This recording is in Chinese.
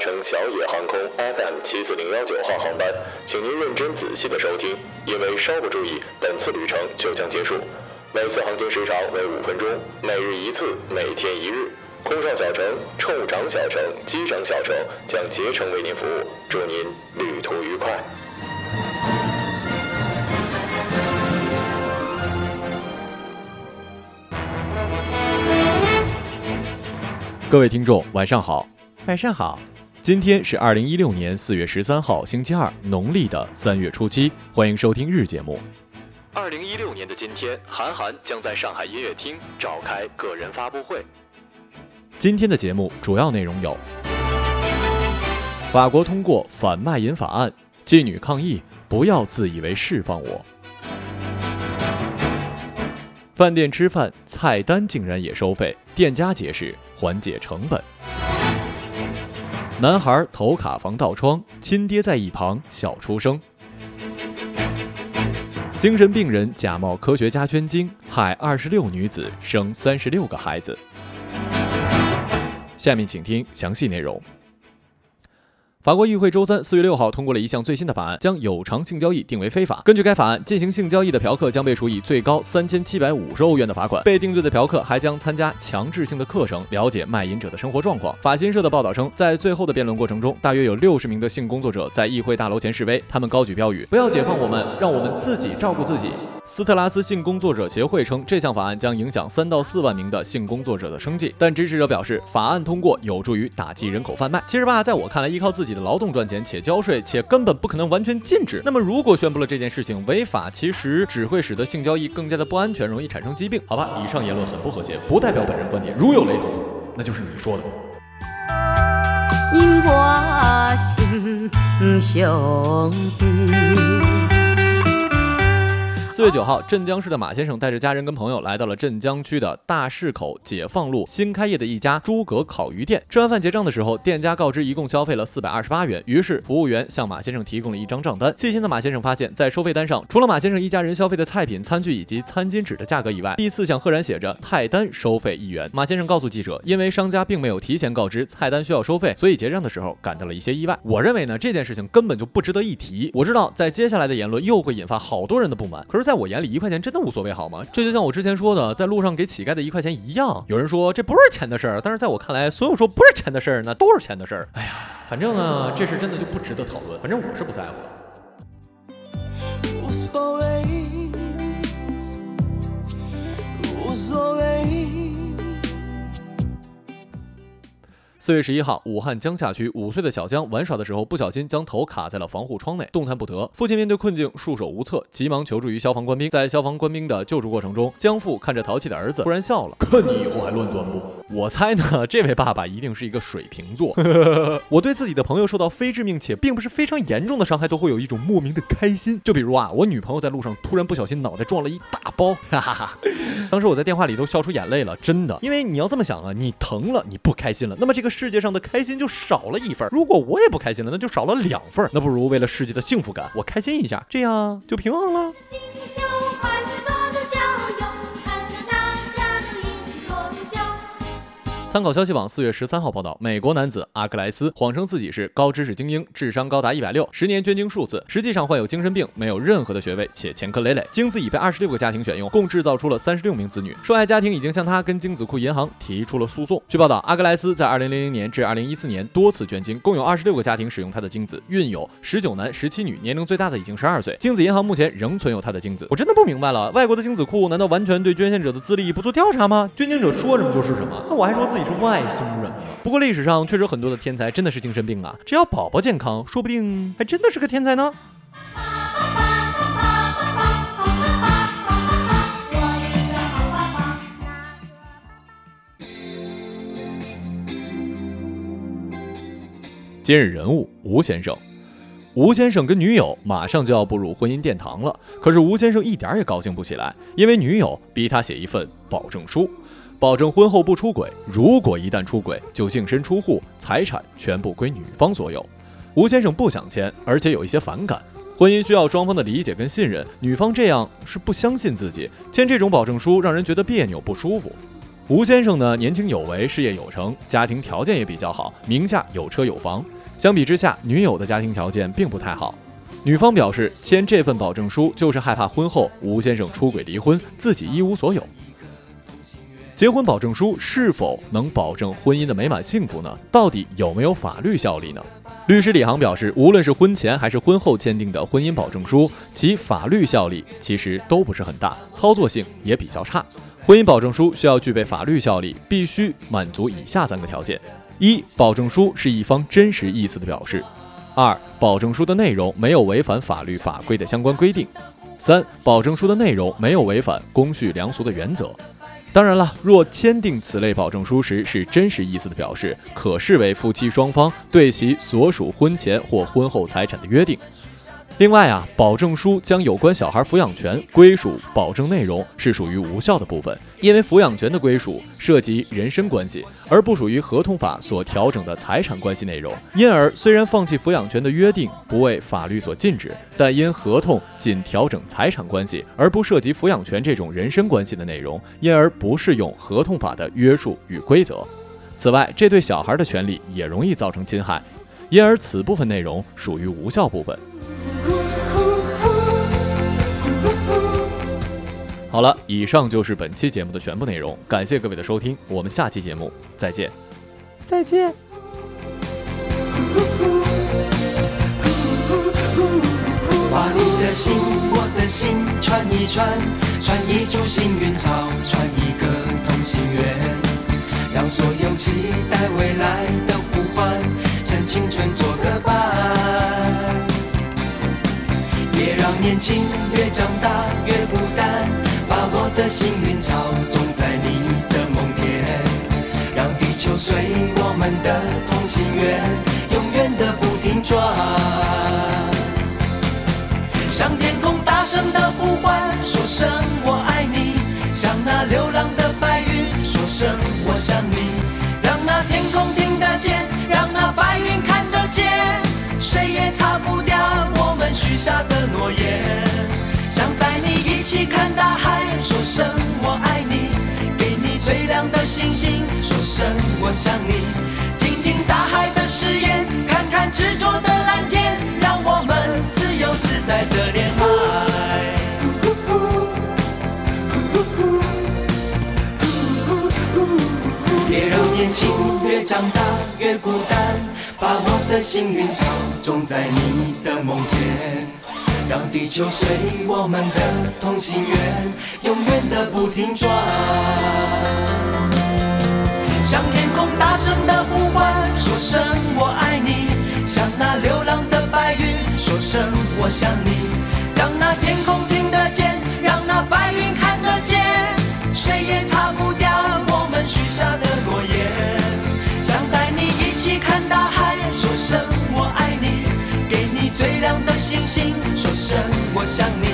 乘小野航空 FM 七四零幺九号航班，请您认真仔细的收听，因为稍不注意，本次旅程就将结束。每次航行时长为五分钟，每日一次，每天一日。空少小城、乘务长小城、机长小城将竭诚为您服务，祝您旅途愉快。各位听众，晚上好。晚上好，今天是二零一六年四月十三号，星期二，农历的三月初七。欢迎收听日节目。二零一六年的今天，韩寒将在上海音乐厅召开个人发布会。今天的节目主要内容有：法国通过反卖淫法案，妓女抗议，不要自以为释放我。饭店吃饭菜单竟然也收费，店家解释缓解成本。男孩头卡防盗窗，亲爹在一旁笑出声。精神病人假冒科学家捐精，害二十六女子生三十六个孩子。下面请听详细内容。法国议会周三四月六号通过了一项最新的法案，将有偿性交易定为非法。根据该法案，进行性交易的嫖客将被处以最高三千七百五十欧元的罚款。被定罪的嫖客还将参加强制性的课程，了解卖淫者的生活状况。法新社的报道称，在最后的辩论过程中，大约有六十名的性工作者在议会大楼前示威，他们高举标语：“不要解放我们，让我们自己照顾自己。”斯特拉斯性工作者协会称，这项法案将影响三到四万名的性工作者的生计。但支持者表示，法案通过有助于打击人口贩卖。其实吧，在我看来，依靠自己的劳动赚钱且交税，且根本不可能完全禁止。那么，如果宣布了这件事情违法，其实只会使得性交易更加的不安全，容易产生疾病。好吧，以上言论很不和谐，不代表本人观点。如有雷同，那就是你说的。因我心兄弟。四月九号，镇江市的马先生带着家人跟朋友来到了镇江区的大市口解放路新开业的一家诸葛烤鱼店。吃完饭结账的时候，店家告知一共消费了四百二十八元。于是服务员向马先生提供了一张账单。细心的马先生发现，在收费单上，除了马先生一家人消费的菜品、餐具以及餐巾纸的价格以外，第四项赫然写着菜单收费一元。马先生告诉记者，因为商家并没有提前告知菜单需要收费，所以结账的时候感到了一些意外。我认为呢，这件事情根本就不值得一提。我知道，在接下来的言论又会引发好多人的不满。可是，在在我眼里，一块钱真的无所谓，好吗？这就像我之前说的，在路上给乞丐的一块钱一样。有人说这不是钱的事儿，但是在我看来，所有说不是钱的事儿，那都是钱的事儿。哎呀，反正呢，这事真的就不值得讨论。反正我是不在乎四月十一号，武汉江夏区五岁的小江玩耍的时候，不小心将头卡在了防护窗内，动弹不得。父亲面对困境，束手无策，急忙求助于消防官兵。在消防官兵的救助过程中，江父看着淘气的儿子，突然笑了：“看你以后还乱钻不？”我猜呢，这位爸爸一定是一个水瓶座。我对自己的朋友受到非致命且并不是非常严重的伤害，都会有一种莫名的开心。就比如啊，我女朋友在路上突然不小心脑袋撞了一大包，哈哈哈。当时我在电话里都笑出眼泪了，真的。因为你要这么想啊，你疼了，你不开心了，那么这个。世界上的开心就少了一份，如果我也不开心了，那就少了两份。那不如为了世界的幸福感，我开心一下，这样就平衡了。参考消息网四月十三号报道，美国男子阿克莱斯谎称自己是高知识精英，智商高达一百六，十年捐精数字，实际上患有精神病，没有任何的学位，且前科累累。精子已被二十六个家庭选用，共制造出了三十六名子女。受害家庭已经向他跟精子库银行提出了诉讼。据报道，阿克莱斯在二零零零年至二零一四年多次捐精，共有二十六个家庭使用他的精子，孕有十九男十七女，年龄最大的已经十二岁。精子银行目前仍存有他的精子。我真的不明白了，外国的精子库难道完全对捐献者的资历不做调查吗？捐精者说什么就是什么，那我还说自己。你是外星人吗？不过历史上确实很多的天才真的是精神病啊！只要宝宝健康，说不定还真的是个天才呢。今日人物吴先生，吴先生跟女友马上就要步入婚姻殿堂了，可是吴先生一点也高兴不起来，因为女友逼他写一份保证书。保证婚后不出轨，如果一旦出轨，就净身出户，财产全部归女方所有。吴先生不想签，而且有一些反感。婚姻需要双方的理解跟信任，女方这样是不相信自己，签这种保证书让人觉得别扭不舒服。吴先生呢，年轻有为，事业有成，家庭条件也比较好，名下有车有房。相比之下，女友的家庭条件并不太好。女方表示，签这份保证书就是害怕婚后吴先生出轨离婚，自己一无所有。结婚保证书是否能保证婚姻的美满幸福呢？到底有没有法律效力呢？律师李航表示，无论是婚前还是婚后签订的婚姻保证书，其法律效力其实都不是很大，操作性也比较差。婚姻保证书需要具备法律效力，必须满足以下三个条件：一、保证书是一方真实意思的表示；二、保证书的内容没有违反法律法规的相关规定；三、保证书的内容没有违反公序良俗的原则。当然了，若签订此类保证书时是真实意思的表示，可视为夫妻双方对其所属婚前或婚后财产的约定。另外啊，保证书将有关小孩抚养权归属保证内容是属于无效的部分，因为抚养权的归属涉及人身关系，而不属于合同法所调整的财产关系内容。因而，虽然放弃抚养权的约定不为法律所禁止，但因合同仅调整财产关系，而不涉及抚养权这种人身关系的内容，因而不适用合同法的约束与规则。此外，这对小孩的权利也容易造成侵害，因而此部分内容属于无效部分。好了，以上就是本期节目的全部内容，感谢各位的收听，我们下期节目再见，再见。把你的心，我的心串一串，串一株幸运草，串一个同心圆，让所有期待未就随我们的同心圆，永远的不停转。向天空大声的呼唤，说声我爱你；向那流浪的白云说声我想你。让那天空听得见，让那白云看得见，谁也擦不掉我们许下的诺言。想带你一起看大海，说声我爱你；的星星，说声我想你。听听大海的誓言，看看执着的蓝天，让我们自由自在的恋爱。别让年轻越长大越孤单，把我的幸运草种在你的梦田。让地球随我们的同心圆，永远的不停转。向天空大声的呼唤，说声我爱你；向那流浪的白云说声我想你。让那天空听得见，让那白云看得见，谁也擦不掉我们许下的诺言。想带你一起看大海，说声我爱你，给你。最亮的星星，说声我想你。